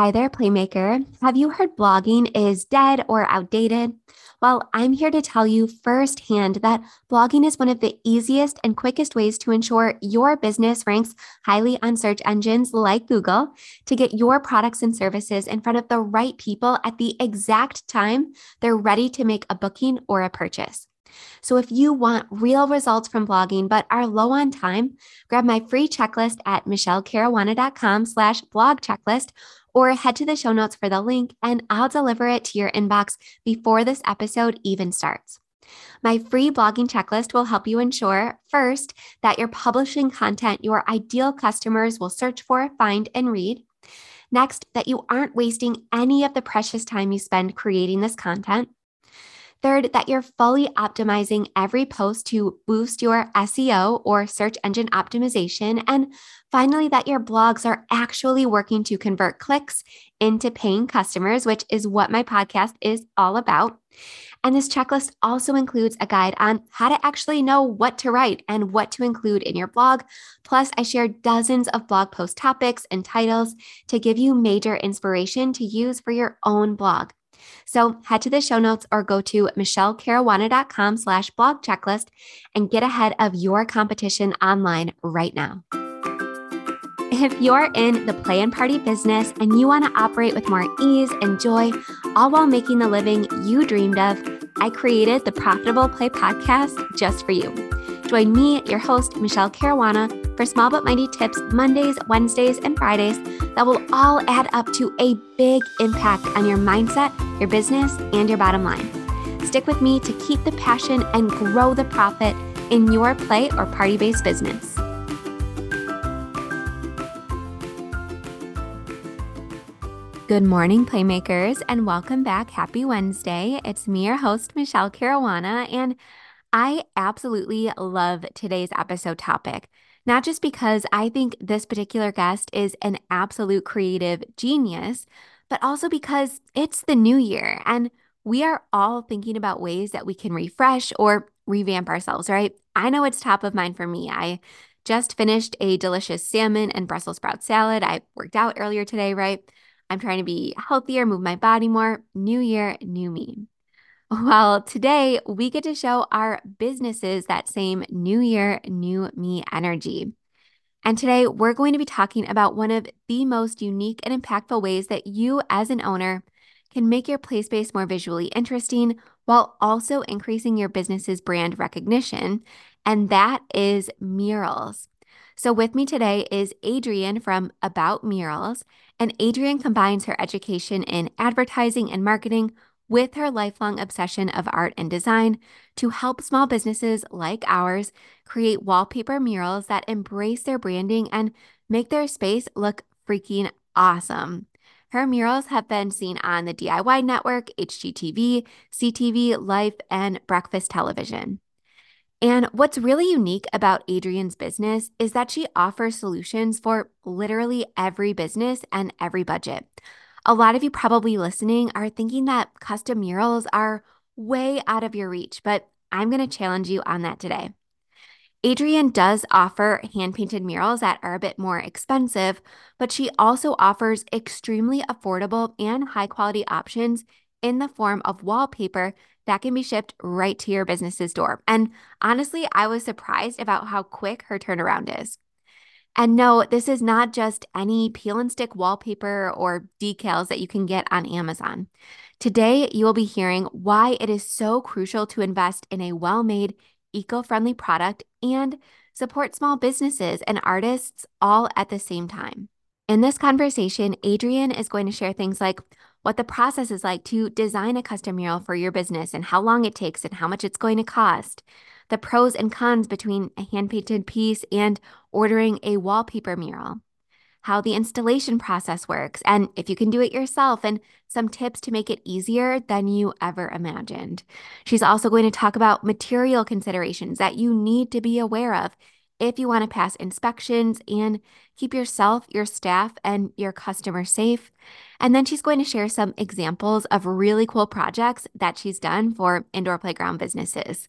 Hi there, Playmaker. Have you heard blogging is dead or outdated? Well, I'm here to tell you firsthand that blogging is one of the easiest and quickest ways to ensure your business ranks highly on search engines like Google to get your products and services in front of the right people at the exact time they're ready to make a booking or a purchase. So if you want real results from blogging but are low on time, grab my free checklist at michelecaruana.com slash blog checklist or head to the show notes for the link and I'll deliver it to your inbox before this episode even starts. My free blogging checklist will help you ensure first that you're publishing content your ideal customers will search for, find, and read. Next, that you aren't wasting any of the precious time you spend creating this content. Third, that you're fully optimizing every post to boost your SEO or search engine optimization. And finally, that your blogs are actually working to convert clicks into paying customers, which is what my podcast is all about. And this checklist also includes a guide on how to actually know what to write and what to include in your blog. Plus, I share dozens of blog post topics and titles to give you major inspiration to use for your own blog. So head to the show notes or go to michelecaruana.com slash blog checklist and get ahead of your competition online right now. If you're in the play and party business and you want to operate with more ease and joy, all while making the living you dreamed of, I created the Profitable Play podcast just for you. Join me, your host, Michele Caruana, for small but mighty tips Mondays, Wednesdays, and Fridays that will all add up to a big impact on your mindset, your business, and your bottom line. Stick with me to keep the passion and grow the profit in your play or party based business. Good morning, Playmakers, and welcome back. Happy Wednesday. It's me, your host, Michele Caruana, and I absolutely love today's episode topic, not just because I think this particular guest is an absolute creative genius, but also because it's the new year and we are all thinking about ways that we can refresh or revamp ourselves, right? I know it's top of mind for me. I just finished a delicious salmon and Brussels sprout salad. I worked out earlier today, right? I'm trying to be healthier, move my body more. New year, new me. Well, today we get to show our businesses that same new year, new me energy. And today we're going to be talking about one of the most unique and impactful ways that you, as an owner, can make your play space more visually interesting while also increasing your business's brand recognition. And that is murals. So, with me today is Adrienne from About Murals. And Adrienne combines her education in advertising and marketing with her lifelong obsession of art and design to help small businesses like ours create wallpaper murals that embrace their branding and make their space look freaking awesome. Her murals have been seen on the DIY Network, HGTV, CTV, Life, and Breakfast Television. And what's really unique about Adrienne's business is that she offers solutions for literally every business and every budget. A lot of you probably listening are thinking that custom murals are way out of your reach, but I'm going to challenge you on that today. Adrienne does offer hand painted murals that are a bit more expensive, but she also offers extremely affordable and high quality options in the form of wallpaper that can be shipped right to your business's door. And honestly, I was surprised about how quick her turnaround is. And no, this is not just any peel and stick wallpaper or decals that you can get on Amazon. Today, you will be hearing why it is so crucial to invest in a well made, eco friendly product and support small businesses and artists all at the same time. In this conversation, Adrienne is going to share things like what the process is like to design a custom mural for your business and how long it takes and how much it's going to cost the pros and cons between a hand painted piece and ordering a wallpaper mural, how the installation process works, and if you can do it yourself, and some tips to make it easier than you ever imagined. She's also going to talk about material considerations that you need to be aware of if you want to pass inspections and keep yourself, your staff, and your customers safe. And then she's going to share some examples of really cool projects that she's done for indoor playground businesses.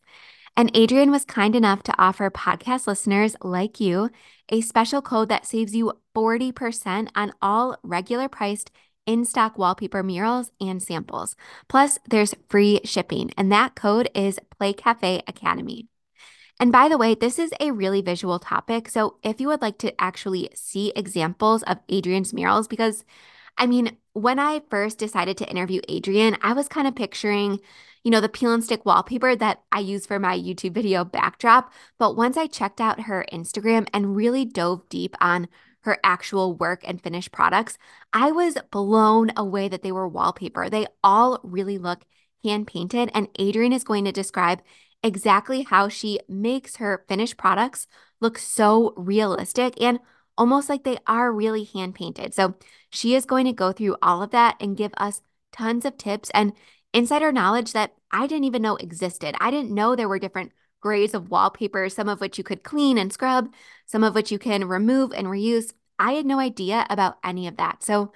And Adrienne was kind enough to offer podcast listeners like you a special code that saves you 40% on all regular priced in stock wallpaper murals and samples. Plus, there's free shipping, and that code is Play Cafe Academy. And by the way, this is a really visual topic. So if you would like to actually see examples of Adrienne's murals, because I mean, when I first decided to interview Adrienne, I was kind of picturing, you know, the peel and stick wallpaper that I use for my YouTube video backdrop. But once I checked out her Instagram and really dove deep on her actual work and finished products, I was blown away that they were wallpaper. They all really look hand painted. And Adrienne is going to describe exactly how she makes her finished products look so realistic and almost like they are really hand painted. So she is going to go through all of that and give us tons of tips and insider knowledge that I didn't even know existed. I didn't know there were different grades of wallpaper, some of which you could clean and scrub, some of which you can remove and reuse. I had no idea about any of that. So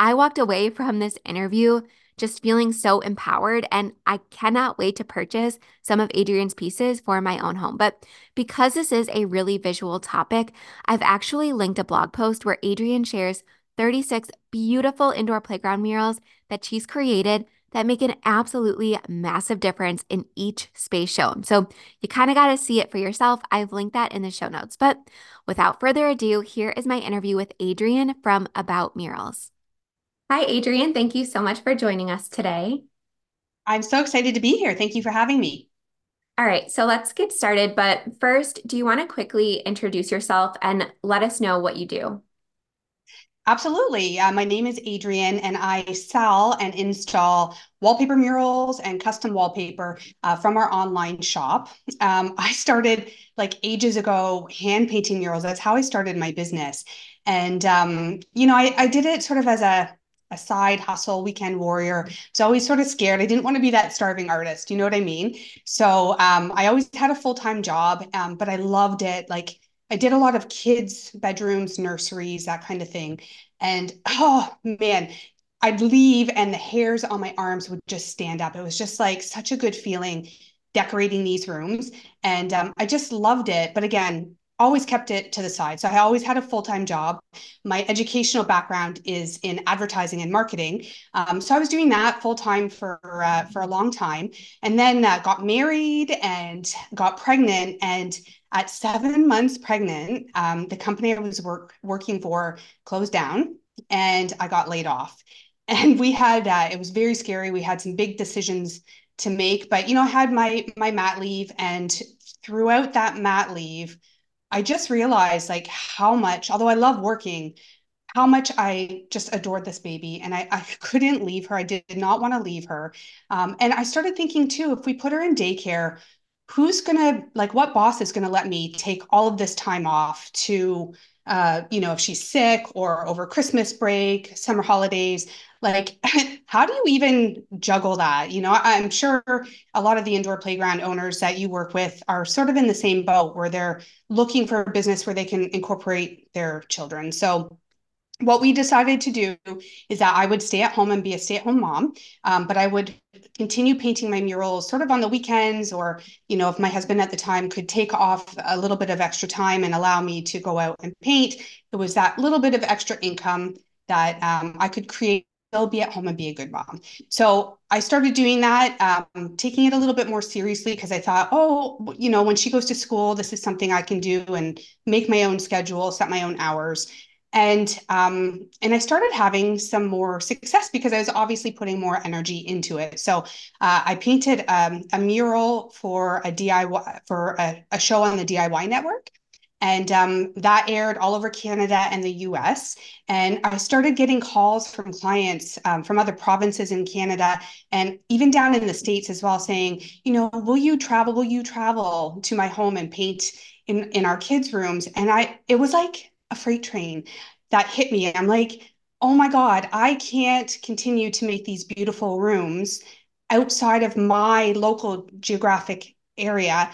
I walked away from this interview just feeling so empowered. And I cannot wait to purchase some of Adrienne's pieces for my own home. But because this is a really visual topic, I've actually linked a blog post where Adrienne shares 36 beautiful indoor playground murals that she's created that make an absolutely massive difference in each space shown. So you kind of got to see it for yourself. I've linked that in the show notes. But without further ado, here is my interview with Adrienne from About Murals. Hi, Adrienne. Thank you so much for joining us today. I'm so excited to be here. Thank you for having me. All right, so let's get started. But first, do you want to quickly introduce yourself and let us know what you do? Absolutely. Uh, my name is Adrienne, and I sell and install wallpaper murals and custom wallpaper uh, from our online shop. Um, I started like ages ago hand painting murals. That's how I started my business. And, um, you know, I, I did it sort of as a a side hustle weekend warrior. So I was always sort of scared. I didn't want to be that starving artist. You know what I mean? So um, I always had a full time job, um, but I loved it. Like I did a lot of kids' bedrooms, nurseries, that kind of thing. And oh man, I'd leave and the hairs on my arms would just stand up. It was just like such a good feeling decorating these rooms. And um, I just loved it. But again, always kept it to the side. So I always had a full time job. My educational background is in advertising and marketing. Um, so I was doing that full time for uh, for a long time, and then uh, got married and got pregnant. And at seven months pregnant, um, the company I was work working for closed down, and I got laid off. And we had uh, it was very scary. We had some big decisions to make, but you know, I had my my mat leave, and throughout that mat leave I just realized like how much, although I love working, how much I just adored this baby and I, I couldn't leave her. I did not want to leave her. Um, and I started thinking too, if we put her in daycare, who's going to, like, what boss is going to let me take all of this time off to, uh, you know, if she's sick or over Christmas break, summer holidays? like how do you even juggle that you know i'm sure a lot of the indoor playground owners that you work with are sort of in the same boat where they're looking for a business where they can incorporate their children so what we decided to do is that I would stay at home and be a stay at home mom, um, but I would continue painting my murals sort of on the weekends, or, you know, if my husband at the time could take off a little bit of extra time and allow me to go out and paint, it was that little bit of extra income that um, I could create still be at home and be a good mom. So I started doing that, um, taking it a little bit more seriously because I thought, oh, you know, when she goes to school, this is something I can do and make my own schedule, set my own hours. And um, and I started having some more success because I was obviously putting more energy into it. So uh, I painted um, a mural for a DIY for a, a show on the DIY network. And um, that aired all over Canada and the US. And I started getting calls from clients um, from other provinces in Canada and even down in the States as well, saying, you know, will you travel? Will you travel to my home and paint in, in our kids' rooms? And I, it was like a freight train that hit me. I'm like, oh my God, I can't continue to make these beautiful rooms outside of my local geographic area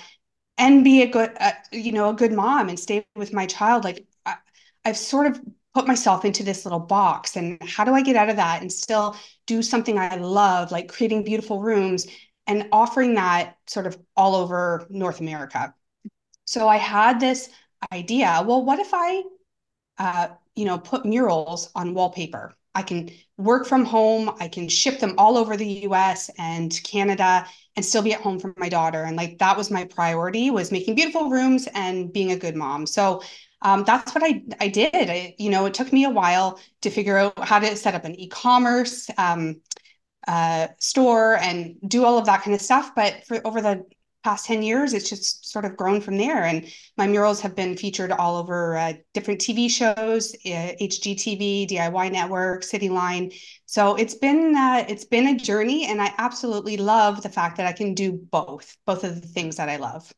and be a good uh, you know a good mom and stay with my child like I, i've sort of put myself into this little box and how do i get out of that and still do something i love like creating beautiful rooms and offering that sort of all over north america so i had this idea well what if i uh, you know put murals on wallpaper I can work from home. I can ship them all over the US and Canada and still be at home for my daughter. And like that was my priority was making beautiful rooms and being a good mom. So um, that's what I, I did. I, you know, it took me a while to figure out how to set up an e-commerce um, uh, store and do all of that kind of stuff. But for over the past 10 years, it's just sort of grown from there. And my murals have been featured all over uh, different TV shows, uh, HGTV, DIY Network, Cityline So it's been uh, it's been a journey, and I absolutely love the fact that I can do both, both of the things that I love.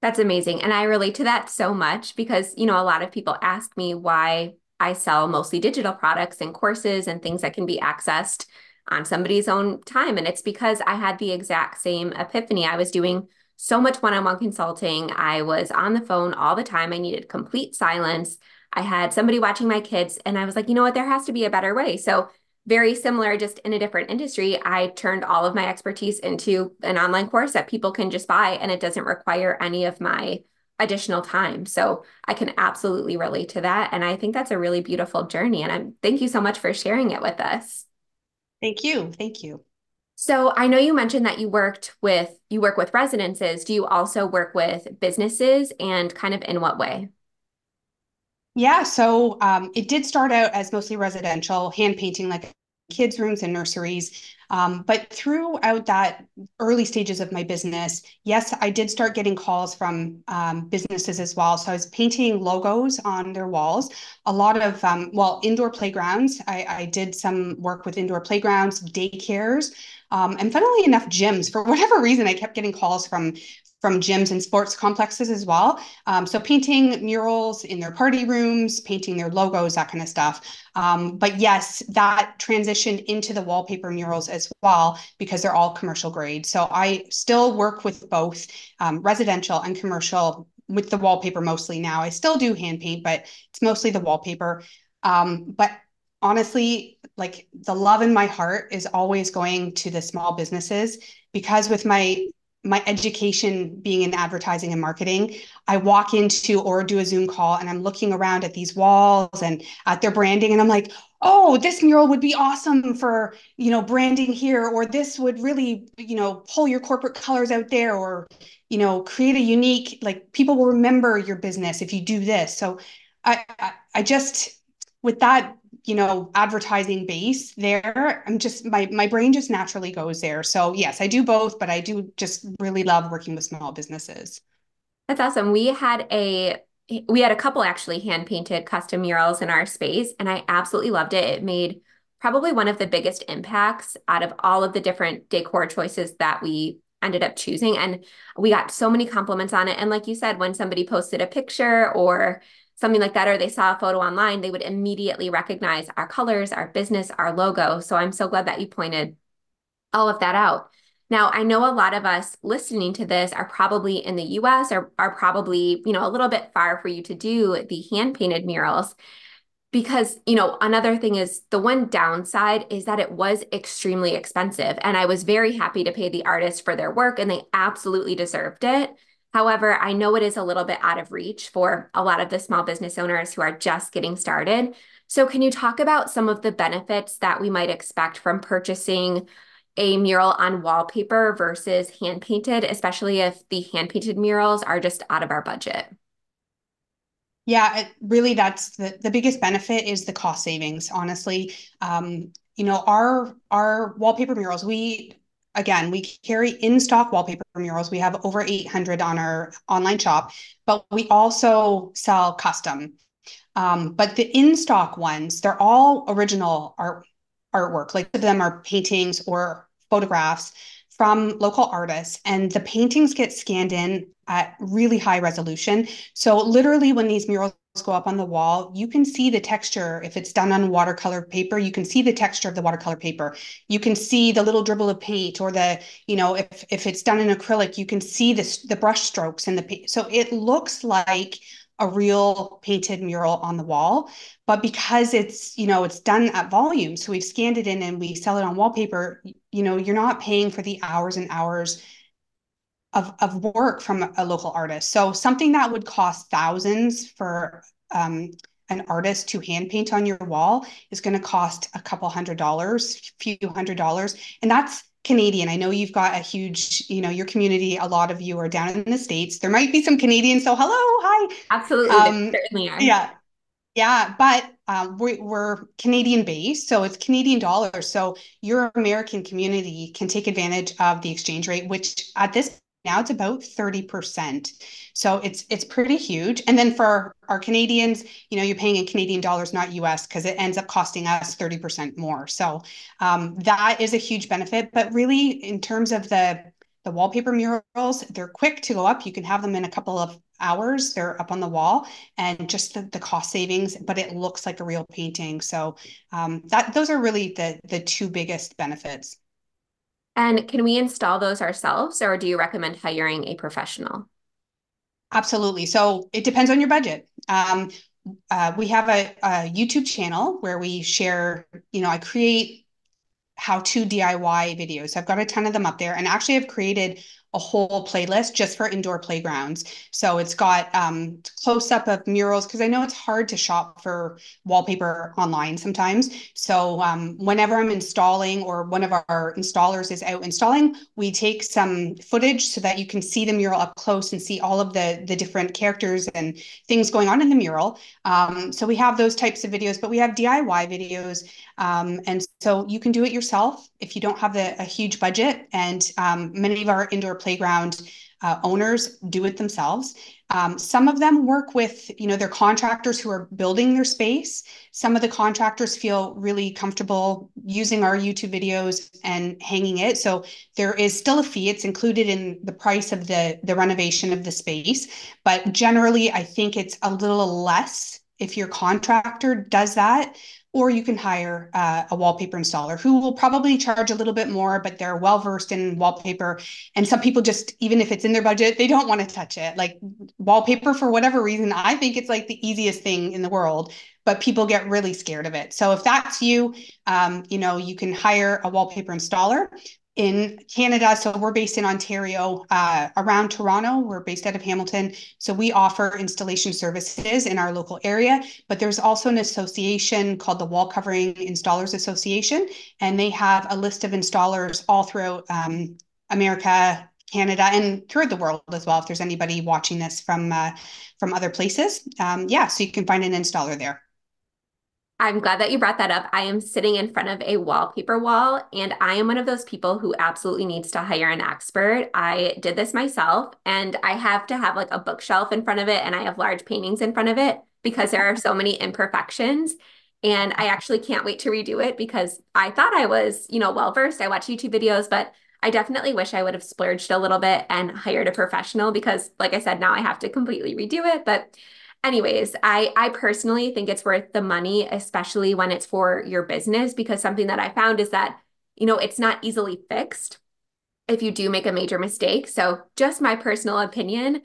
That's amazing. And I relate to that so much because, you know, a lot of people ask me why I sell mostly digital products and courses and things that can be accessed on somebody's own time. And it's because I had the exact same epiphany. I was doing so much one on one consulting. I was on the phone all the time. I needed complete silence. I had somebody watching my kids, and I was like, you know what? There has to be a better way. So, very similar, just in a different industry, I turned all of my expertise into an online course that people can just buy, and it doesn't require any of my additional time. So I can absolutely relate to that. And I think that's a really beautiful journey. And I'm thank you so much for sharing it with us. Thank you. Thank you. So I know you mentioned that you worked with you work with residences. Do you also work with businesses and kind of in what way? Yeah, so um, it did start out as mostly residential, hand painting like kids' rooms and nurseries. Um, but throughout that early stages of my business, yes, I did start getting calls from um, businesses as well. So I was painting logos on their walls. A lot of, um, well, indoor playgrounds. I, I, did some work with indoor playgrounds, daycares. Um, and funnily enough, gyms. For whatever reason, I kept getting calls from from gyms and sports complexes as well. Um, so painting murals in their party rooms, painting their logos, that kind of stuff. Um, but yes, that transitioned into the wallpaper murals as well because they're all commercial grade. So I still work with both um, residential and commercial with the wallpaper mostly now. I still do hand paint, but it's mostly the wallpaper. Um, but honestly, like the love in my heart is always going to the small businesses because with my my education being in advertising and marketing, I walk into or do a Zoom call and I'm looking around at these walls and at their branding and I'm like, "Oh, this mural would be awesome for, you know, branding here or this would really, you know, pull your corporate colors out there or, you know, create a unique like people will remember your business if you do this." So I I, I just with that you know advertising base there i'm just my my brain just naturally goes there. So yes i do both but i do just really love working with small businesses. That's awesome. We had a we had a couple actually hand painted custom murals in our space and i absolutely loved it. It made probably one of the biggest impacts out of all of the different decor choices that we ended up choosing. And we got so many compliments on it. And like you said when somebody posted a picture or something like that, or they saw a photo online, they would immediately recognize our colors, our business, our logo. So I'm so glad that you pointed all of that out. Now, I know a lot of us listening to this are probably in the US or are probably, you know, a little bit far for you to do the hand painted murals because, you know, another thing is the one downside is that it was extremely expensive and I was very happy to pay the artist for their work and they absolutely deserved it. However, I know it is a little bit out of reach for a lot of the small business owners who are just getting started. So, can you talk about some of the benefits that we might expect from purchasing a mural on wallpaper versus hand painted, especially if the hand painted murals are just out of our budget? Yeah, it, really, that's the, the biggest benefit is the cost savings. Honestly, um, you know, our our wallpaper murals, we again, we carry in stock wallpaper murals. We have over 800 on our online shop, but we also sell custom. Um, but the in stock ones, they're all original art artwork. Like them are paintings or photographs from local artists, and the paintings get scanned in at really high resolution. So literally, when these murals go up on the wall, you can see the texture. If it's done on watercolor paper, you can see the texture of the watercolor paper. You can see the little dribble of paint or the, you know, if, if it's done in acrylic, you can see this, the brush strokes and the paint. So it looks like a real painted mural on the wall. But because it's, you know, it's done at volume, so we've scanned it in and we sell it on wallpaper, you know, you're not paying for the hours and hours of, of work from a local artist. So something that would cost thousands for um, an artist to hand paint on your wall is going to cost a couple hundred dollars, few hundred dollars. And that's Canadian. I know you've got a huge, you know, your community, a lot of you are down in the States. There might be some Canadians. So hello, hi. Absolutely. Um, certainly are. Yeah. Yeah. But um, we, we're Canadian based. So it's Canadian dollars. So your American community can take advantage of the exchange rate, which at this now it's about 30%. So it's it's pretty huge. And then for our Canadians, you know, you're paying in Canadian dollars, not US, because it ends up costing us 30% more. So um, that is a huge benefit. But really, in terms of the the wallpaper murals, they're quick to go up. You can have them in a couple of hours. They're up on the wall, and just the, the cost savings. But it looks like a real painting. So um, that those are really the the two biggest benefits. And can we install those ourselves, or do you recommend hiring a professional? Absolutely. So it depends on your budget. Um, uh, we have a, a, YouTube channel where we share, you know, I create how to DIY videos. I've got a ton of them up there. And actually, I've created a whole playlist just for indoor playgrounds. So it's got um, close up of murals because I know it's hard to shop for wallpaper online sometimes. So um, whenever I'm installing or one of our installers is out installing, we take some footage so that you can see the mural up close and see all of the the different characters and things going on in the mural. Um, so we have those types of videos, but we have DIY videos. Um, and so you can do it yourself if you don't have the, a huge budget. And um, many of our indoor playground uh, owners do it themselves. Um, some of them work with, you know, their contractors who are building their space. Some of the contractors feel really comfortable using our YouTube videos and hanging it. So there is still a fee. It's included in the price of the the renovation of the space. But generally, I think it's a little less if your contractor does that or you can hire uh, a wallpaper installer who will probably charge a little bit more, but they're well versed in wallpaper. And some people just, even if it's in their budget, they don't want to touch it. Like wallpaper, for whatever reason, I think it's like the easiest thing in the world, but people get really scared of it. So if that's you, um, you know, you can hire a wallpaper installer in Canada. So we're based in Ontario, uh, around Toronto. We're based out of Hamilton. So we offer installation services in our local area. But there's also an association called the Wall Covering Installers Association, and they have a list of installers all throughout um, America, Canada, and throughout the world as well. If there's anybody watching this from uh, from other places, um, yeah, so you can find an installer there. I'm glad that you brought that up. I am sitting in front of a wallpaper wall, and I am one of those people who absolutely needs to hire an expert. I did this myself, and I have to have like a bookshelf in front of it, and I have large paintings in front of it because there are so many imperfections. And I actually can't wait to redo it because I thought I was, you know, well versed. I watch YouTube videos, but I definitely wish I would have splurged a little bit and hired a professional because, like I said, now I have to completely redo it. But anyways, I I personally think it's worth the money, especially when it's for your business, because something that I found is that, you know, it's not easily fixed if you do make a major mistake. So just my personal opinion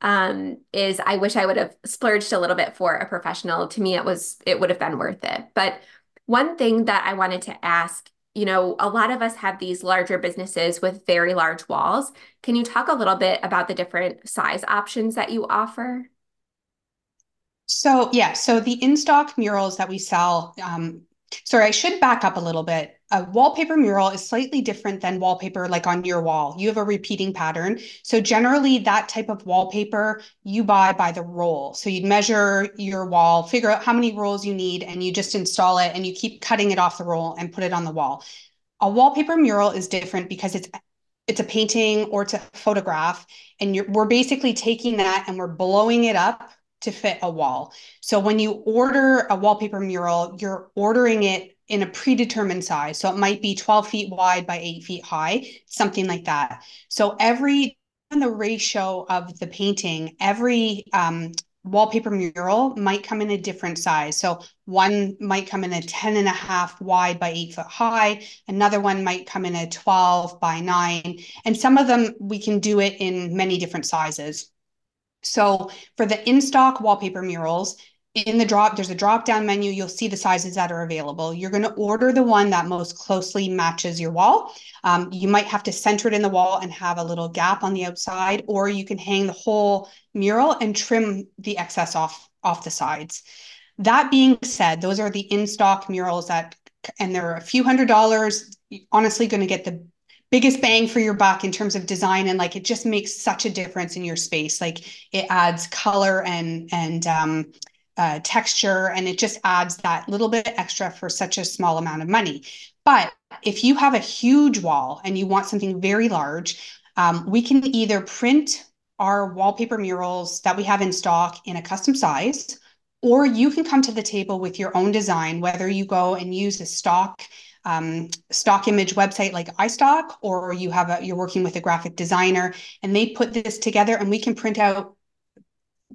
um, is I wish I would have splurged a little bit for a professional. To me, it was it would have been worth it. But one thing that I wanted to ask you know, a lot of us have these larger businesses with very large walls. Can you talk a little bit about the different size options that you offer? So yeah, so the in-stock murals that we sell, um, sorry, I should back up a little bit. A wallpaper mural is slightly different than wallpaper like on your wall. You have a repeating pattern. So generally that type of wallpaper you buy by the roll. So you'd measure your wall, figure out how many rolls you need, and you just install it and you keep cutting it off the roll and put it on the wall. A wallpaper mural is different because it's it's a painting or it's a photograph and we're basically taking that and we're blowing it up to fit a wall. So when you order a wallpaper mural, you're ordering it in a predetermined size. So it might be 12 feet wide by eight feet high, something like that. So every on the ratio of the painting, every um, wallpaper mural might come in a different size. So one might come in a 10 and a half wide by eight foot high. Another one might come in a 12 by nine. And some of them, we can do it in many different sizes. So for the in-stock wallpaper murals, in the drop, there's a drop down menu. You'll see the sizes that are available. You're going to order the one that most closely matches your wall. Um, you might have to center it in the wall and have a little gap on the outside, or you can hang the whole mural and trim the excess off, off the sides. that being said, those are the in stock murals that, and they're a few hundred dollars. Honestly, going to get the biggest bang for your buck in terms of design and like it just makes such a difference in your space. Like it adds color and and um, uh, texture and it just adds that little bit extra for such a small amount of money. But if you have a huge wall and you want something very large um, we can either print our wallpaper murals that we have in stock in a custom size or you can come to the table with your own design whether you go and use a stock um, stock image website like iStock, or you have a you're working with a graphic designer and they put this together and we can print out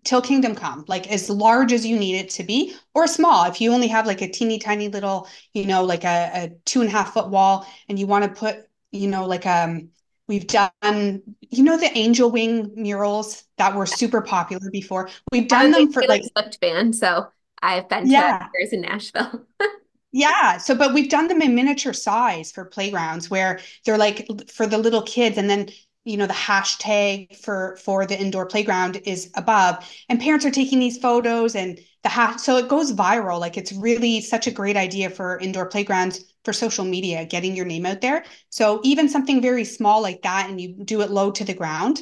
till kingdom come like as large as you need it to be or small. If you only have like a teeny tiny little you know like a, a two and a half foot wall and you want to put you know like um we've done you know the angel wing murals that were super popular before? We've done them for like fan so I've been to yeah. in Nashville Yeah. So, but we've done them in miniature size for playgrounds where they're like for the little kids, and then you know the hashtag for for the indoor playground is above, and parents are taking these photos and the hash. So it goes viral. Like it's really such a great idea for indoor playgrounds for social media, getting your name out there. So even something very small like that, and you do it low to the ground,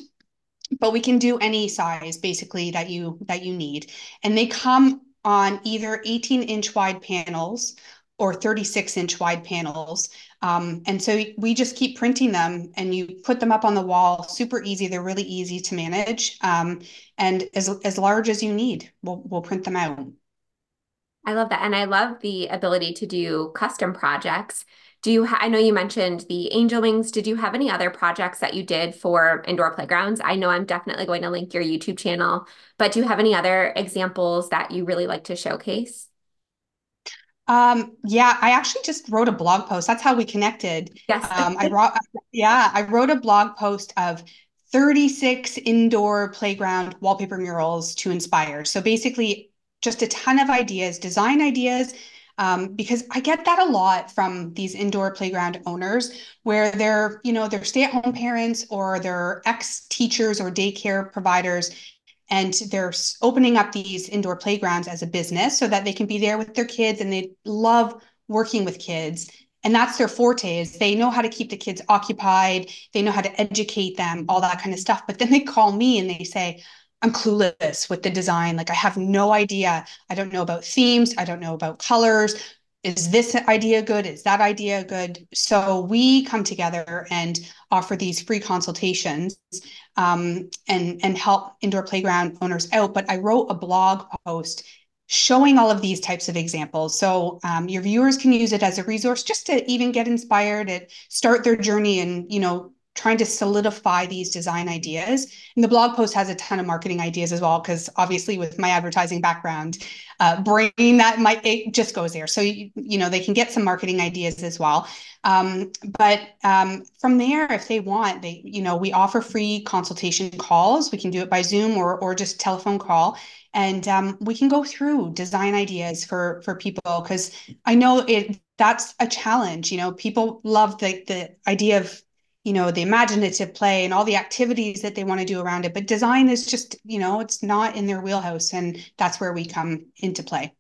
but we can do any size basically that you that you need, and they come on either 18 inch wide panels or 36 inch wide panels. Um, and so we just keep printing them and you put them up on the wall, super easy. They're really easy to manage. Um, and as, as large as you need, we'll, we'll print them out. I love that. And I love the ability to do custom projects. Do you, ha- I know you mentioned the angel wings. Did you have any other projects that you did for indoor playgrounds? I know I'm definitely going to link your YouTube channel, but do you have any other examples that you really like to showcase? Um, yeah, I actually just wrote a blog post. That's how we connected. Yes. Um, I wrote, yeah, I wrote a blog post of 36 indoor playground wallpaper murals to inspire. So basically, just a ton of ideas, design ideas, um, because I get that a lot from these indoor playground owners where they're, you know, they're stay-at-home parents or they're ex-teachers or daycare providers and they're opening up these indoor playgrounds as a business so that they can be there with their kids and they love working with kids. And that's their forte is they know how to keep the kids occupied. They know how to educate them all that kind of stuff. But then they call me and they say i'm clueless with the design. Like i have no idea. I don't know about themes. I don't know about colors. Is this idea good? Is that idea good? So we come together and offer these free consultations um, and and help indoor playground owners out. But I wrote a blog post showing all of these types of examples. So um, your viewers can use it as a resource just to even get inspired and start their journey and you know trying to solidify these design ideas. And the blog post has a ton of marketing ideas as well, because obviously with my advertising background, uh, bringing that might it just goes there. So you, you know they can get some marketing ideas as well. Um, but um, from there, if they want, they you know we offer free consultation calls. We can do it by Zoom or or just telephone call, and um, we can go through design ideas for for people because I know it that's a challenge. You know, people love the the idea of you know the imaginative play and all the activities that they want to do around it but design is just you know it's not in their wheelhouse and that's where we come into play.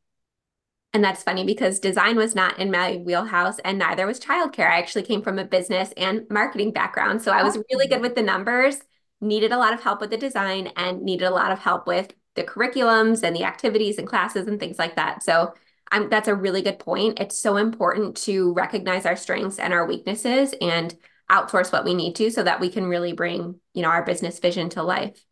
And that's funny because design was not in my wheelhouse and neither was childcare. I actually came from a business and marketing background so i was really good with the numbers needed a lot of help with the design and needed a lot of help with the curriculums and the activities and classes and things like that. So I'm, that's a really good point. It's so important to recognize our strengths and our weaknesses and outsource what we need to so that we can really bring, you know, our business vision to life.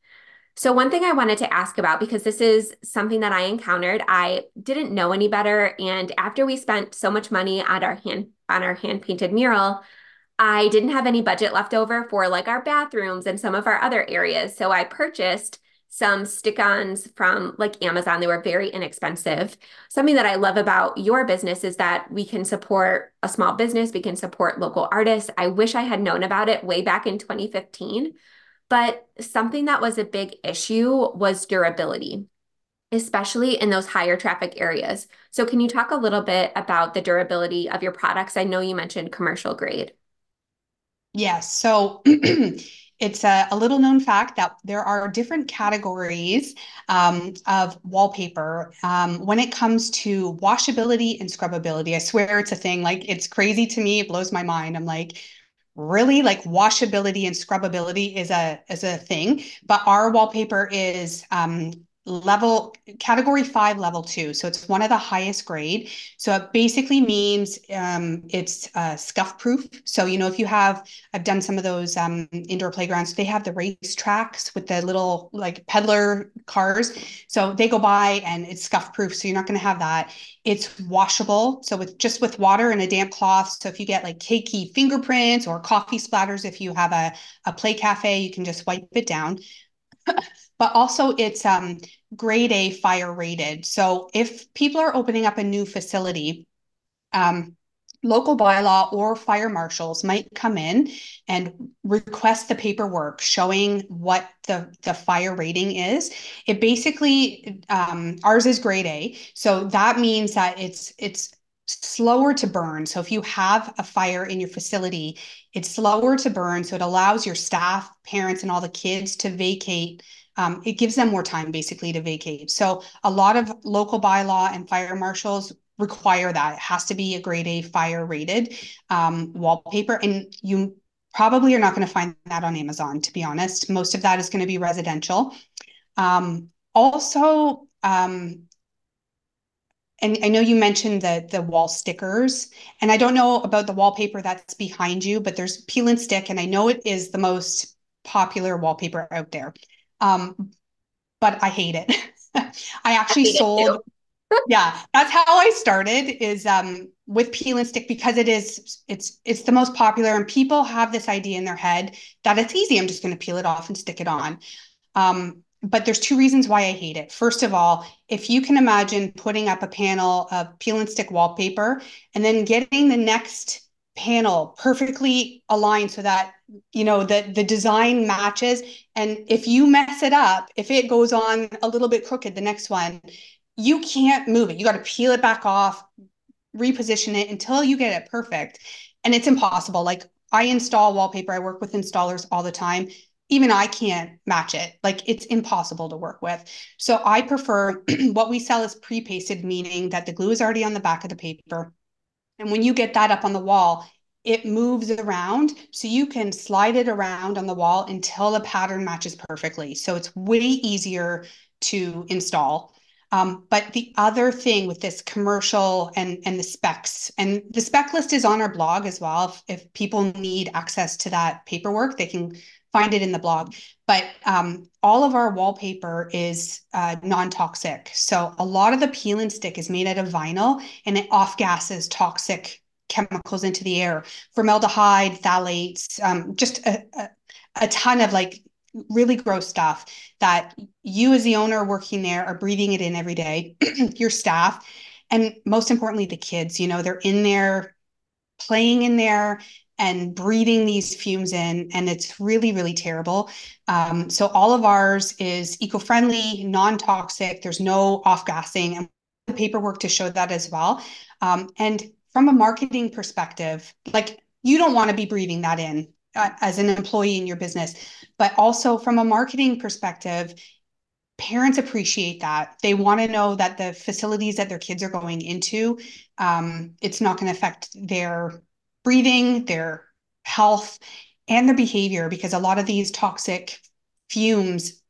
So one thing I wanted to ask about because this is something that I encountered, I didn't know any better and after we spent so much money on our hand on our hand painted mural, I didn't have any budget left over for like our bathrooms and some of our other areas. So I purchased some stick-ons from like Amazon. They were very inexpensive. Something that I love about your business is that we can support a small business, we can support local artists. I wish I had known about it way back in 2015. But something that was a big issue was durability, especially in those higher traffic areas. So, can you talk a little bit about the durability of your products? I know you mentioned commercial grade. Yes. So it's a, a little known fact that there are different categories um, of wallpaper um, when it comes to washability and scrubbability. I swear it's a thing. Like it's crazy to me. It blows my mind. I'm like, really like washability and scrubbability is a is a thing but our wallpaper is um level category five level two. So it's one of the highest grade. So it basically means um, it's uh, scuff proof. So you know if you have i've done some of those um, indoor playgrounds they have the race tracks with the little like peddler cars. So they go by and it's scuff proof so you're not going to have that. It's washable so with just with water and a damp cloth. So if you get like cakey fingerprints or coffee splatters if you have a, a play cafe you can just wipe it down but also it's um, grade A fire rated. So if people are opening up a new facility, um, local bylaw or fire marshals might come in and request the paperwork showing what the, the fire rating is. It basically um, ours is grade A, so that means that it's it's slower to burn. So if you have a fire in your facility, it's slower to burn. So it allows your staff, parents, and all the kids to vacate um, it gives them more time basically to vacate. So a lot of local bylaw and fire marshals require that. It has to be a grade A fire rated um, wallpaper. And you probably are not going to find that on Amazon, to be honest. Most of that is going to be residential. Um, also, um, and I know you mentioned the the wall stickers, and I don't know about the wallpaper that's behind you, but there's peel and stick, and I know it is the most popular wallpaper out there. Um, but I hate it. I actually I sold. yeah, that's how I started. Is um, with peel and stick because it is it's it's the most popular, and people have this idea in their head that it's easy. I'm just going to peel it off and stick it on. Um, but there's two reasons why I hate it. First of all, if you can imagine putting up a panel of peel and stick wallpaper and then getting the next panel perfectly aligned so that you know the the design matches. And if you mess it up if it goes on a little bit crooked the next one you can't move it. You got to peel it back off reposition it until you get it perfect. And it's impossible. Like i install wallpaper. I work with installers all the time even i can't match it like it's impossible to work with so i prefer what we sell is pre-pasted meaning that the glue is already on the back of the paper and when you get that up on the wall, it moves around. So you can slide it around on the wall until the pattern matches perfectly. So it's way easier to install. Um, but the other thing with this commercial and and the specs and the spec list is on our blog as well. If, if people need access to that paperwork, they can find it in the blog. But um, all of our wallpaper is uh, non-toxic. So a lot of the peel and stick is made out of vinyl and it off gases toxic chemicals into the air, formaldehyde, phthalates, um, just a, a, a ton of like really gross stuff that you as the owner working there are breathing it in every day, your staff, and most importantly, the kids, you know, they're in there playing in there and breathing these fumes in and it's really really terrible. Um, so all of ours is eco-friendly non-toxic. There's no off-gassing and the paperwork to show that as well. Um, and from a marketing perspective like you don't want to be breathing that in uh, as an employee in your business. But also from a marketing perspective parents appreciate that. They want to know that the facilities that their kids are going into um, it's not going to affect their breathing, their health, and their behavior because a lot of these toxic fumes,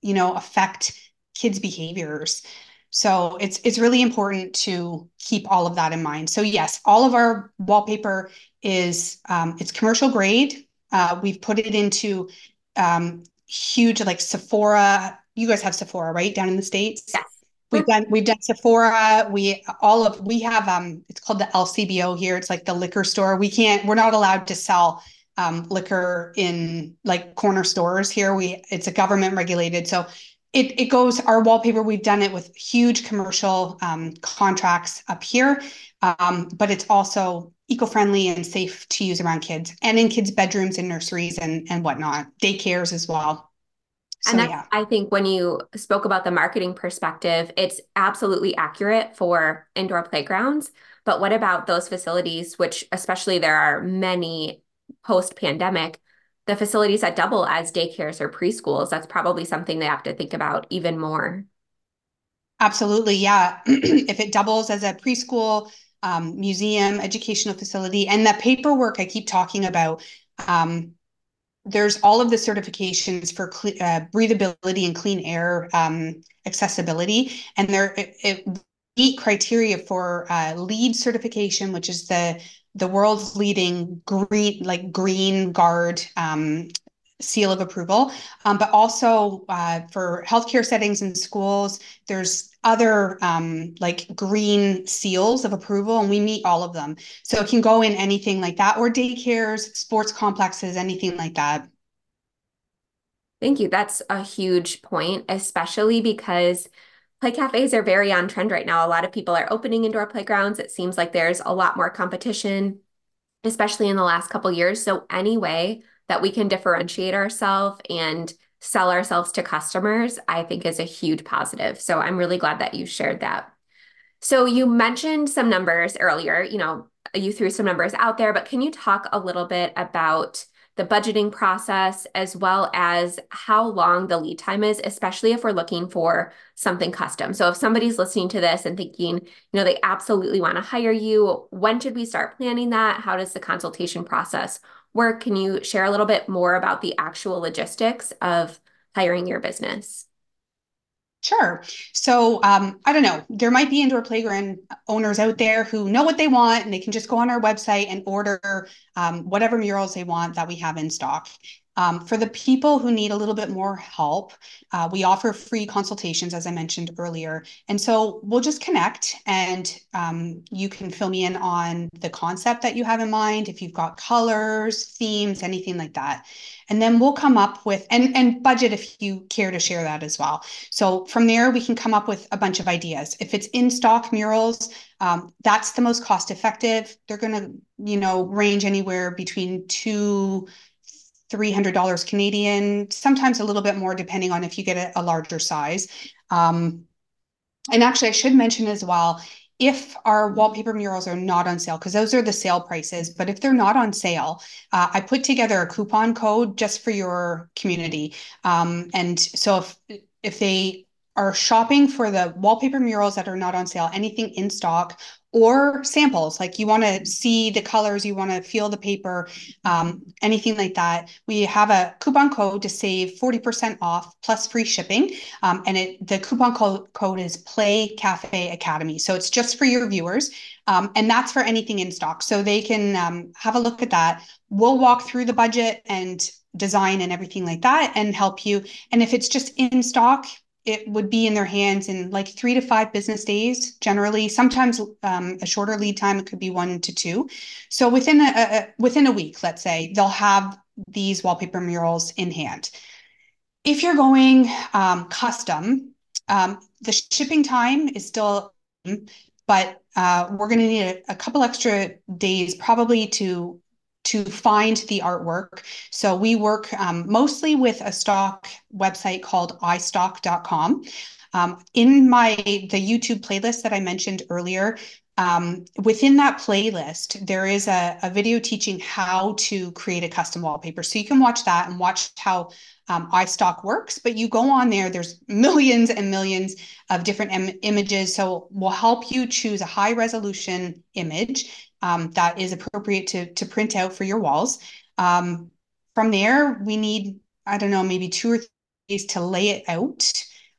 you know, affect kids' behaviors. So it's it's really important to keep all of that in mind. So yes, all of our wallpaper is um, it's commercial grade. Uh, we've put it into um, huge like Sephora. You guys have Sephora, right, down in the states? Yes. We've done we've done Sephora. We all of we have um it's called the LCBO here. It's like the liquor store. We can't we're not allowed to sell um liquor in like corner stores here. We it's a government regulated. So it it goes our wallpaper. We've done it with huge commercial um, contracts up here, um, but it's also eco-friendly and safe to use around kids and in kids' bedrooms and nurseries and and whatnot, daycares as well. So, and that's, yeah. I think when you spoke about the marketing perspective, it's absolutely accurate for indoor playgrounds. But what about those facilities, which especially there are many post pandemic the facilities that double as daycares or preschools, that's probably something they have to think about even more. Absolutely. Yeah. if it doubles as a preschool, um, museum, educational facility, and the paperwork I keep talking about, um, there's all of the certifications for uh, breathability and clean air um, accessibility, and there it, it meet criteria for uh, LEED certification, which is the the world's leading green like GREENGUARD um, seal of approval, um, but also uh, for healthcare settings and schools, there's other um, like green seals of approval, and we meet all of them. So it can go in anything like that, or daycares, sports complexes, anything like that. Thank you. That's a huge point, especially because play cafes are very on trend right now. A lot of people are opening indoor playgrounds. It seems like there's a lot more competition, especially in the last couple years. So any way that we can differentiate ourselves and sell ourselves to customers, I think is a huge positive. So I'm really glad that you shared that. So you mentioned some numbers earlier, you know, you threw some numbers out there, but can you talk a little bit about the budgeting process as well as how long the lead time is, especially if we're looking for something custom. So if somebody's listening to this and thinking, you know, they absolutely want to hire you, when should we start planning that? How does the consultation process work? Can you share a little bit more about the actual logistics of hiring your business? Sure. So um, I don't know. There might be indoor playground owners out there who know what they want, and they can just go on our website and order um, whatever murals they want that we have in stock. Um, for the people who need a little bit more help, uh, we offer free consultations, as I mentioned earlier. And so we'll just connect and um, you can fill me in on the concept that you have in mind, if you've got colors, themes, anything like that. And then we'll come up with, and, and budget if you care to share that as well. So from there, we can come up with a bunch of ideas. If it's in stock murals, um, that's the most cost effective. They're going to, you know, range anywhere between two $300 Canadian, sometimes a little bit more depending on if you get a, a larger size. Um, and actually, I should mention as well if our wallpaper murals are not on sale, because those are the sale prices, but if they're not on sale, uh, I put together a coupon code just for your community. Um, and so if if they are shopping for the wallpaper murals that are not on sale, anything in stock or samples, like you want to see the colors, you want to feel the paper, um, anything like that. We have a coupon code to save 40% off plus free shipping. Um, and it the coupon co- code is Play Cafe Academy. So it's just for your viewers. Um, and that's for anything in stock. So they can um, have a look at that. We'll walk through the budget and design and everything like that and help you. And if it's just in stock, it would be in their hands in like three to five business days generally. Sometimes um, a shorter lead time it could be one to two. So within a, a, within a week let's say they'll have these wallpaper murals in hand. If you're going um, custom um, the shipping time is still but uh, we're going to need a, a couple extra days probably to to find the artwork. So we work um, mostly with a stock website called istock.com. Um, in my the YouTube playlist that I mentioned earlier, um, within that playlist, there is a, a, video teaching how to create a custom wallpaper. So you can watch that and watch how um, iStock works. But you go on there, there's millions and millions of different Im- images. So we'll help you choose a high resolution image um, that is appropriate to, to print out for your walls. Um, from there, we need, I don't know, maybe two or three days to lay it out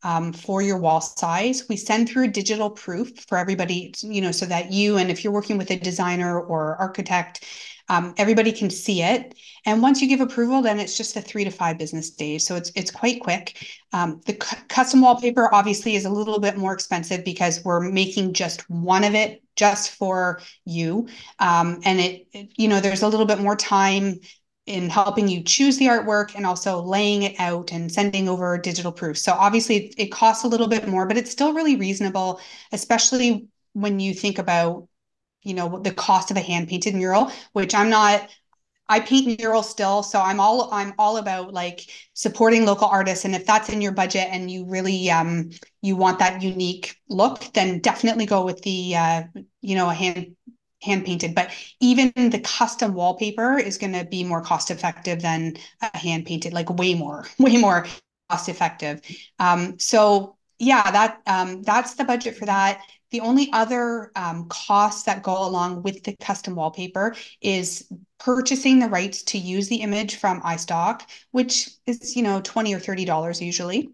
um, for your wall size. We send through a digital proof for everybody, you know, so that you, and if you're working with a designer or architect, um, everybody can see it. And once you give approval, then it's just a three to five business days. So it's it's quite quick. Um, the custom wallpaper obviously is a little bit more expensive because we're making just one of it just for you. Um, and it, it, you know, there's a little bit more time in helping you choose the artwork and also laying it out and sending over digital proof. So obviously it costs a little bit more, but it's still really reasonable, especially when you think about, you know, the cost of a hand painted mural, which I'm not I paint murals still, so I'm all I'm all about like supporting local artists. And if that's in your budget and you really um you want that unique look, then definitely go with the uh you know a hand hand painted but even the custom wallpaper is going to be more cost effective than a hand painted like way more way more cost effective um, so yeah that um, that's the budget for that the only other um, costs that go along with the custom wallpaper is purchasing the rights to use the image from iStock, which is, you know, 20 or $30 usually.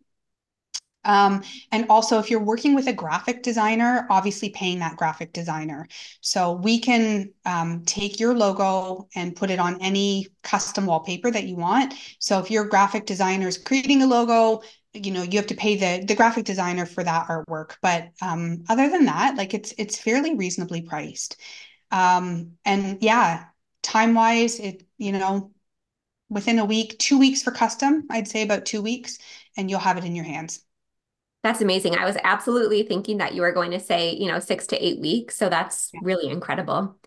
Um, and also, if you're working with a graphic designer, obviously paying that graphic designer. So we can um, take your logo and put it on any custom wallpaper that you want. So if your graphic designer is creating a logo, you know you have to pay the the graphic designer for that artwork. But um, other than that, like it's it's fairly reasonably priced. Um, and yeah, time wise, it you know within a week, two weeks for custom, I'd say about two weeks, and you'll have it in your hands. That's amazing. I was absolutely thinking that you were going to say, you know, six to eight weeks. So that's yeah. really incredible.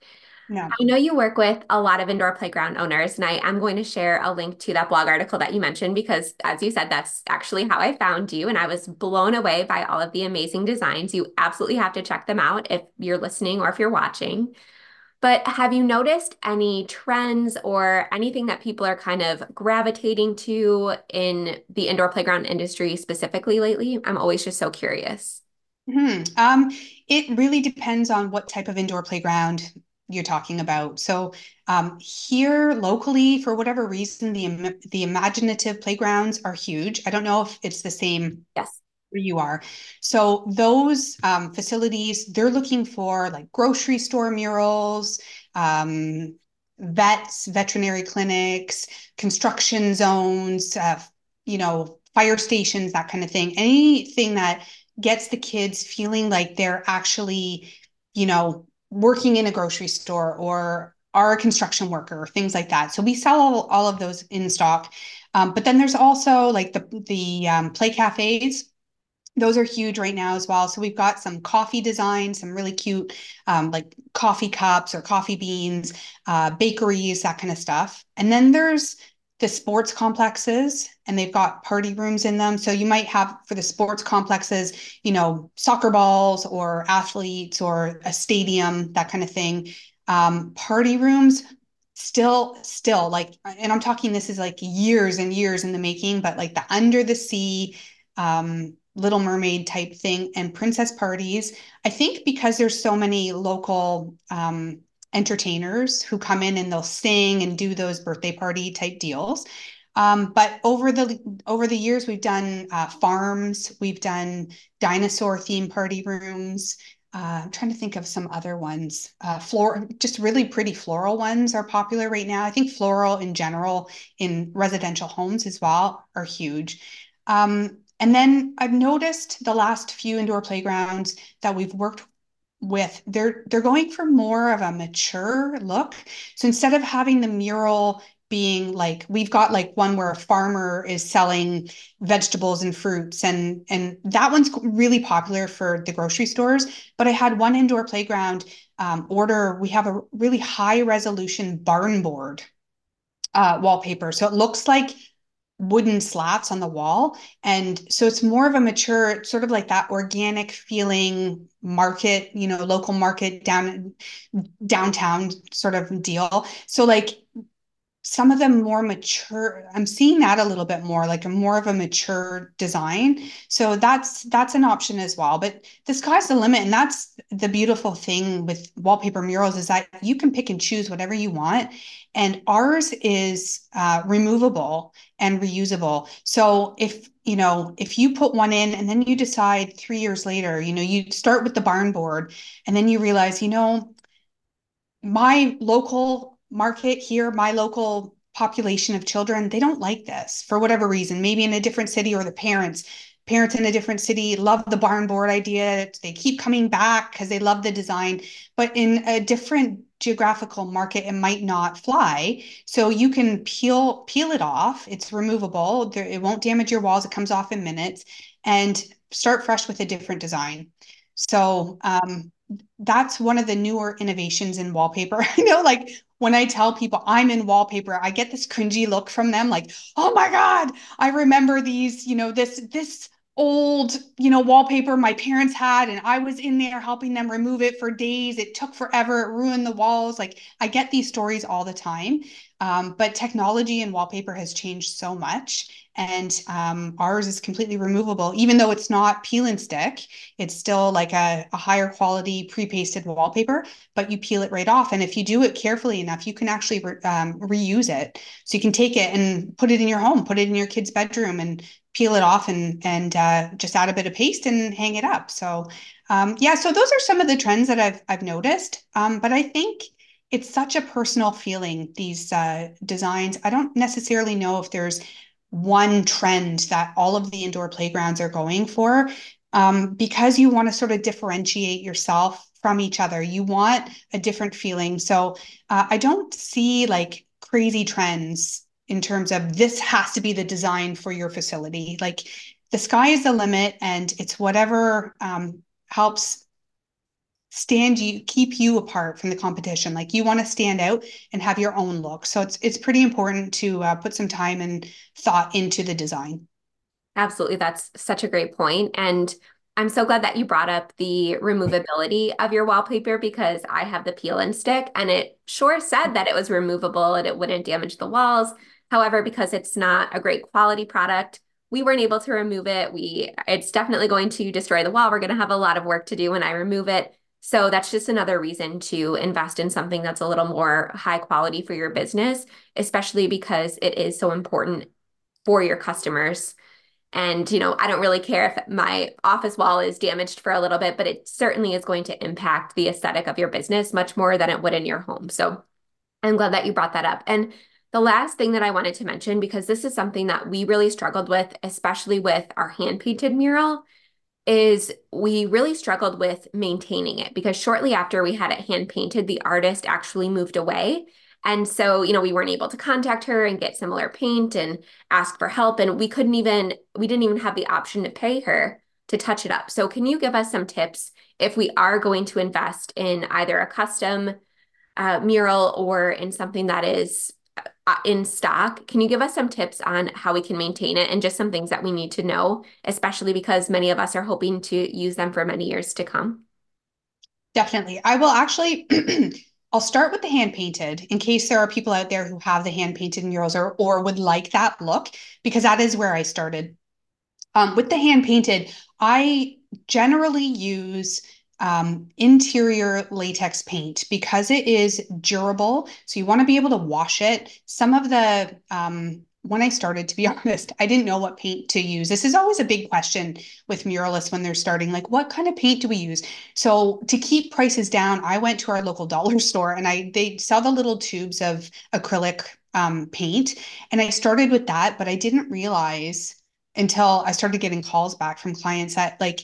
I know you work with a lot of indoor playground owners, and I am going to share a link to that blog article that you mentioned because, as you said, that's actually how I found you. And I was blown away by all of the amazing designs. You absolutely have to check them out if you're listening or if you're watching. But have you noticed any trends or anything that people are kind of gravitating to in the indoor playground industry specifically lately? I'm always just so curious. Hmm. Um, it really depends on what type of indoor playground you're talking about. So um, here locally, for whatever reason, the the imaginative playgrounds are huge. I don't know if it's the same. Yes where you are. So those um, facilities, they're looking for like grocery store murals, um, vets, veterinary clinics, construction zones, uh, you know, fire stations, that kind of thing. Anything that gets the kids feeling like they're actually, you know, working in a grocery store or are a construction worker, or things like that. So we sell all, all of those in stock. Um, but then there's also like the the um, play cafes those are huge right now as well. So we've got some coffee designs, some really cute um, like coffee cups or coffee beans, uh, bakeries, that kind of stuff. And then there's the sports complexes and they've got party rooms in them. So you might have for the sports complexes, you know, soccer balls or athletes or a stadium, that kind of thing. Um, party rooms, still still like and i'm talking this is like years and years in the making but like the under the sea um Little Mermaid type thing and princess parties. I think because there's so many local um, entertainers who come in and they'll sing and do those birthday party type deals. Um, but over the over the years, we've done uh, farms, we've done dinosaur theme party rooms. Uh, I'm trying to think of some other ones. Uh, just really pretty floral ones are popular right now. I think floral in general in residential homes as well are huge. Um, and then I've noticed the last few indoor playgrounds that we've worked with, they're they're going for more of a mature look. So instead of having the mural being like we've got like one where a farmer is selling vegetables and fruits and and that one's really popular for the grocery stores. But i had one indoor playground um, order. We have a really high resolution barn board uh, wallpaper. So it looks like wooden slats on the wall. And so it's more of a mature, sort of like that organic feeling market, you know, local market down downtown sort of deal. So like some of them more mature i'm seeing that a little bit more like a more of a mature design. So that's that's an option as well. But the sky's the limit and that's the beautiful thing with wallpaper murals is that you can pick and choose whatever you want and ours is uh, removable and reusable. So if you know if you put one in and then you decide three years later you know you start with the barn board and then you realize you know my local market here, my local population of children, they don't like this for whatever reason, maybe in a different city or the parents. Parents in a different city love the barn board idea. They keep coming back because they love the design. But in a different geographical market, it might not fly. So you can peel peel it off. It's removable. It won't damage your walls. It comes off in minutes, and start fresh with a different design. So um, that's one of the newer innovations in wallpaper. I know, like when I tell people I'm in wallpaper, I get this cringy look from them, like, "Oh my god, I remember these, you know, this this old, you know, wallpaper my parents had, and I was in there helping them remove it for days. It took forever. It ruined the walls. Like I get these stories all the time. Um, but technology and wallpaper has changed so much. And um, ours is completely removable, even though it's not peel and stick. It's still like a, a higher quality pre-pasted wallpaper, but you peel it right off. And if you do it carefully enough, you can actually re- um, reuse it. So you can take it and put it in your home, put it in your kid's bedroom, and peel it off and and uh, just add a bit of paste and hang it up. So um, yeah, so those are some of the trends that I've I've noticed. Um, but I think it's such a personal feeling these uh, designs. I don't necessarily know if there's one trend that all of the indoor playgrounds are going for um, because you want to sort of differentiate yourself from each other. You want a different feeling. So uh, I don't see like crazy trends in terms of this has to be the design for your facility. Like the sky is the limit, and it's whatever um, helps stand you keep you apart from the competition like you want to stand out and have your own look so it's it's pretty important to uh, put some time and thought into the design absolutely that's such a great point and i'm so glad that you brought up the removability of your wallpaper because i have the peel and stick and it sure said that it was removable and it wouldn't damage the walls However, because it's not a great quality product, we weren't able to remove it. We it's definitely going to destroy the wall. We're going to have a lot of work to do when I remove it. So that's just another reason to invest in something that's a little more high quality for your business, especially because it is so important for your customers. And, you know, I don't really care if my office wall is damaged for a little bit, but it certainly is going to impact the aesthetic of your business much more than it would in your home. So I'm glad that you brought that up. And the last thing that I wanted to mention, because this is something that we really struggled with, especially with our hand painted mural, is we really struggled with maintaining it because shortly after we had it hand painted, the artist actually moved away. And so, you know, we weren't able to contact her and get similar paint and ask for help. And we couldn't even, we didn't even have the option to pay her to touch it up. So, can you give us some tips if we are going to invest in either a custom uh, mural or in something that is in stock. Can you give us some tips on how we can maintain it and just some things that we need to know, especially because many of us are hoping to use them for many years to come? Definitely. I will actually I'll start with the hand painted in case there are people out there who have the hand painted murals or or would like that look because that is where I started. Um, with the hand painted, I generally use um, interior latex paint because it is durable. So you want to be able to wash it. Some of the, um, when I started, to be honest, I didn't know what paint to use. This is always a big question with muralists when they're starting. Like, what kind of paint do we use? So to keep prices down, I went to our local dollar store and I they sell the little tubes of acrylic um, paint, and I started with that, but I didn't realize until I started getting calls back from clients that like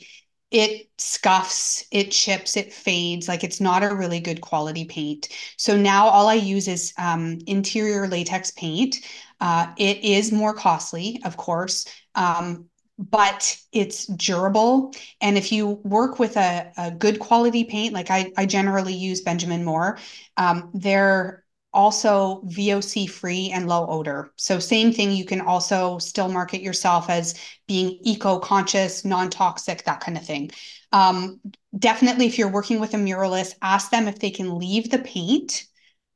it scuffs, it chips, it fades. Like it's not a really good quality paint. So now all I use is um, interior latex paint. Uh, it is more costly, of course, um, but it's durable. And if you work with a, a good quality paint, like I, I generally use Benjamin Moore, um, they're also VOC free and low odor. So same thing, you can also still market yourself as being eco-conscious, non-toxic, that kind of thing. Um, definitely, if you're working with a muralist, ask them if they can leave the paint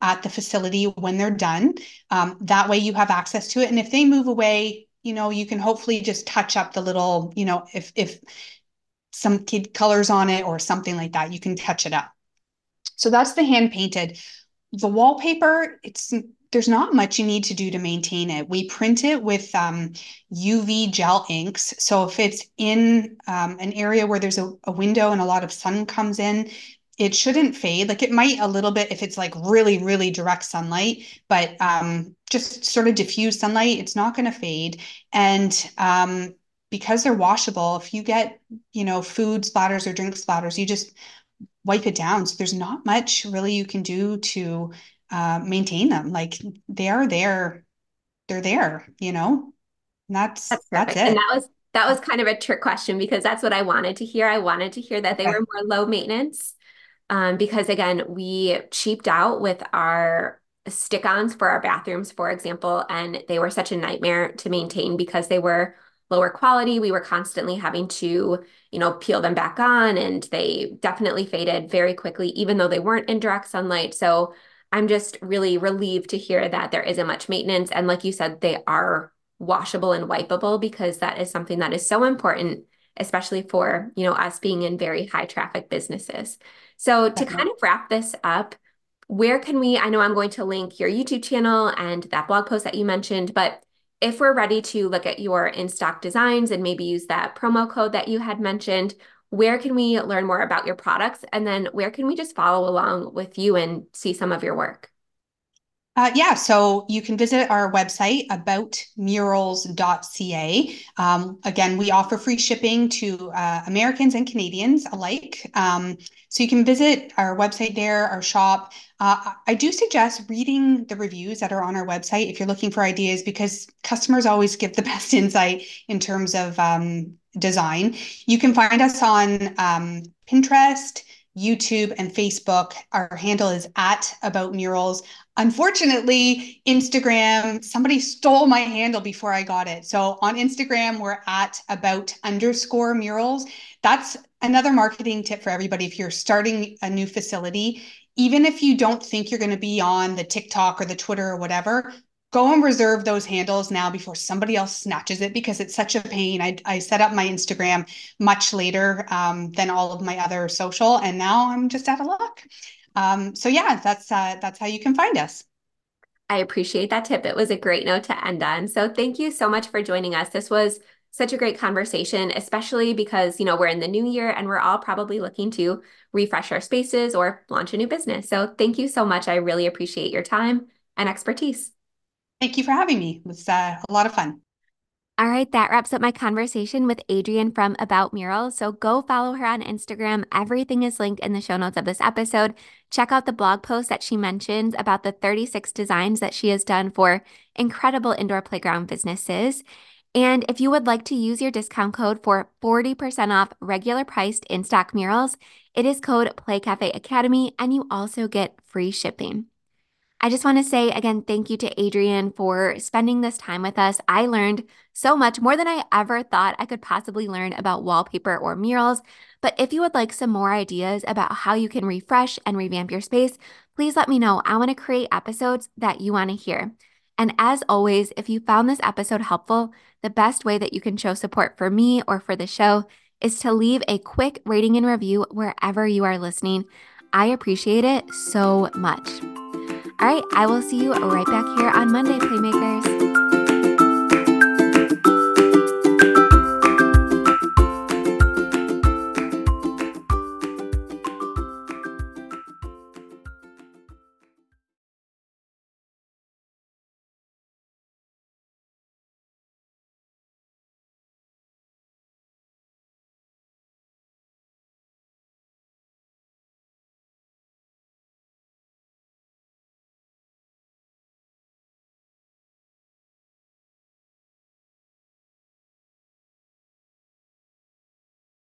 at the facility when they're done. Um, that way you have access to it. And if they move away, you know, you can hopefully just touch up the little, you know, if if some kid colors on it or something like that, you can touch it up. So that's the hand painted the wallpaper, it's there's not much you need to do to maintain it. We print it with um, UV gel inks. So if it's in um, an area where there's a, a window and a lot of sun comes in, it shouldn't fade. Like it might a little bit if it's like really, really direct sunlight, but um, just sort of diffuse sunlight, it's not going to fade. And um, because they're washable, if you get, you know, food splatters or drink splatters, you just wipe it down. So there's not much really you can do to uh, maintain them. Like they are there, they're there, you know. And that's that's, that's it. And that was that was kind of a trick question because that's what I wanted to hear. I wanted to hear that they okay. were more low maintenance. Um, because again, we cheaped out with our stick-ons for our bathrooms, for example, and they were such a nightmare to maintain because they were lower quality. We were constantly having to, you know, peel them back on and they definitely faded very quickly, even though they weren't in direct sunlight. So I'm just really relieved to hear that there isn't much maintenance. And like you said, they are washable and wipeable because that is something that is so important, especially for, you know, us being in very high traffic businesses. So to kind of wrap this up, where can we, I know I'm going to link your YouTube channel and that blog post that you mentioned, but if we're ready to look at your in stock designs and maybe use that promo code that you had mentioned, where can we learn more about your products? And then where can we just follow along with you and see some of your work? Uh, yeah, so you can visit our website aboutmurals.ca. Um, again, we offer free shipping to uh, Americans and Canadians alike. Um, so you can visit our website there, our shop. Uh, I do suggest reading the reviews that are on our website if you're looking for ideas, because customers always give the best insight in terms of um, design. You can find us on um, Pinterest. YouTube and Facebook. Our handle is at About Murals. Unfortunately, Instagram, somebody stole my handle before I got it. So on Instagram, we're at About underscore Murals. That's another marketing tip for everybody. If you're starting a new facility, even if you don't think you're going to be on the TikTok or the Twitter or whatever, go and reserve those handles now before somebody else snatches it because it's such a pain. I, I set up my Instagram much later um, than all of my other social, and now I'm just out of luck. Um, so yeah, that's uh, that's how you can find us. I appreciate that tip. It was a great note to end on. So thank you so much for joining us. This was such a great conversation, especially because, you know, we're in the new year and we're all probably looking to refresh our spaces or launch a new business. So thank you so much. I really appreciate your time and expertise. Thank you for having me. It was uh, a lot of fun. All right, that wraps up my conversation with Adrienne from About Mural. So go follow her on Instagram. Everything is linked in the show notes of this episode. Check out the blog post that she mentions about the 36 designs that she has done for incredible indoor playground businesses. And if you would like to use your discount code for 40% off regular priced in stock murals, it is code PlayCafe Academy, and you also get free shipping. I just want to say again, thank you to Adrienne for spending this time with us. I learned so much more than I ever thought I could possibly learn about wallpaper or murals. But if you would like some more ideas about how you can refresh and revamp your space, please let me know. I want to create episodes that you want to hear. And as always, if you found this episode helpful, the best way that you can show support for me or for the show is to leave a quick rating and review wherever you are listening. I appreciate it so much. All right, I will see you right back here on Monday, Playmakers.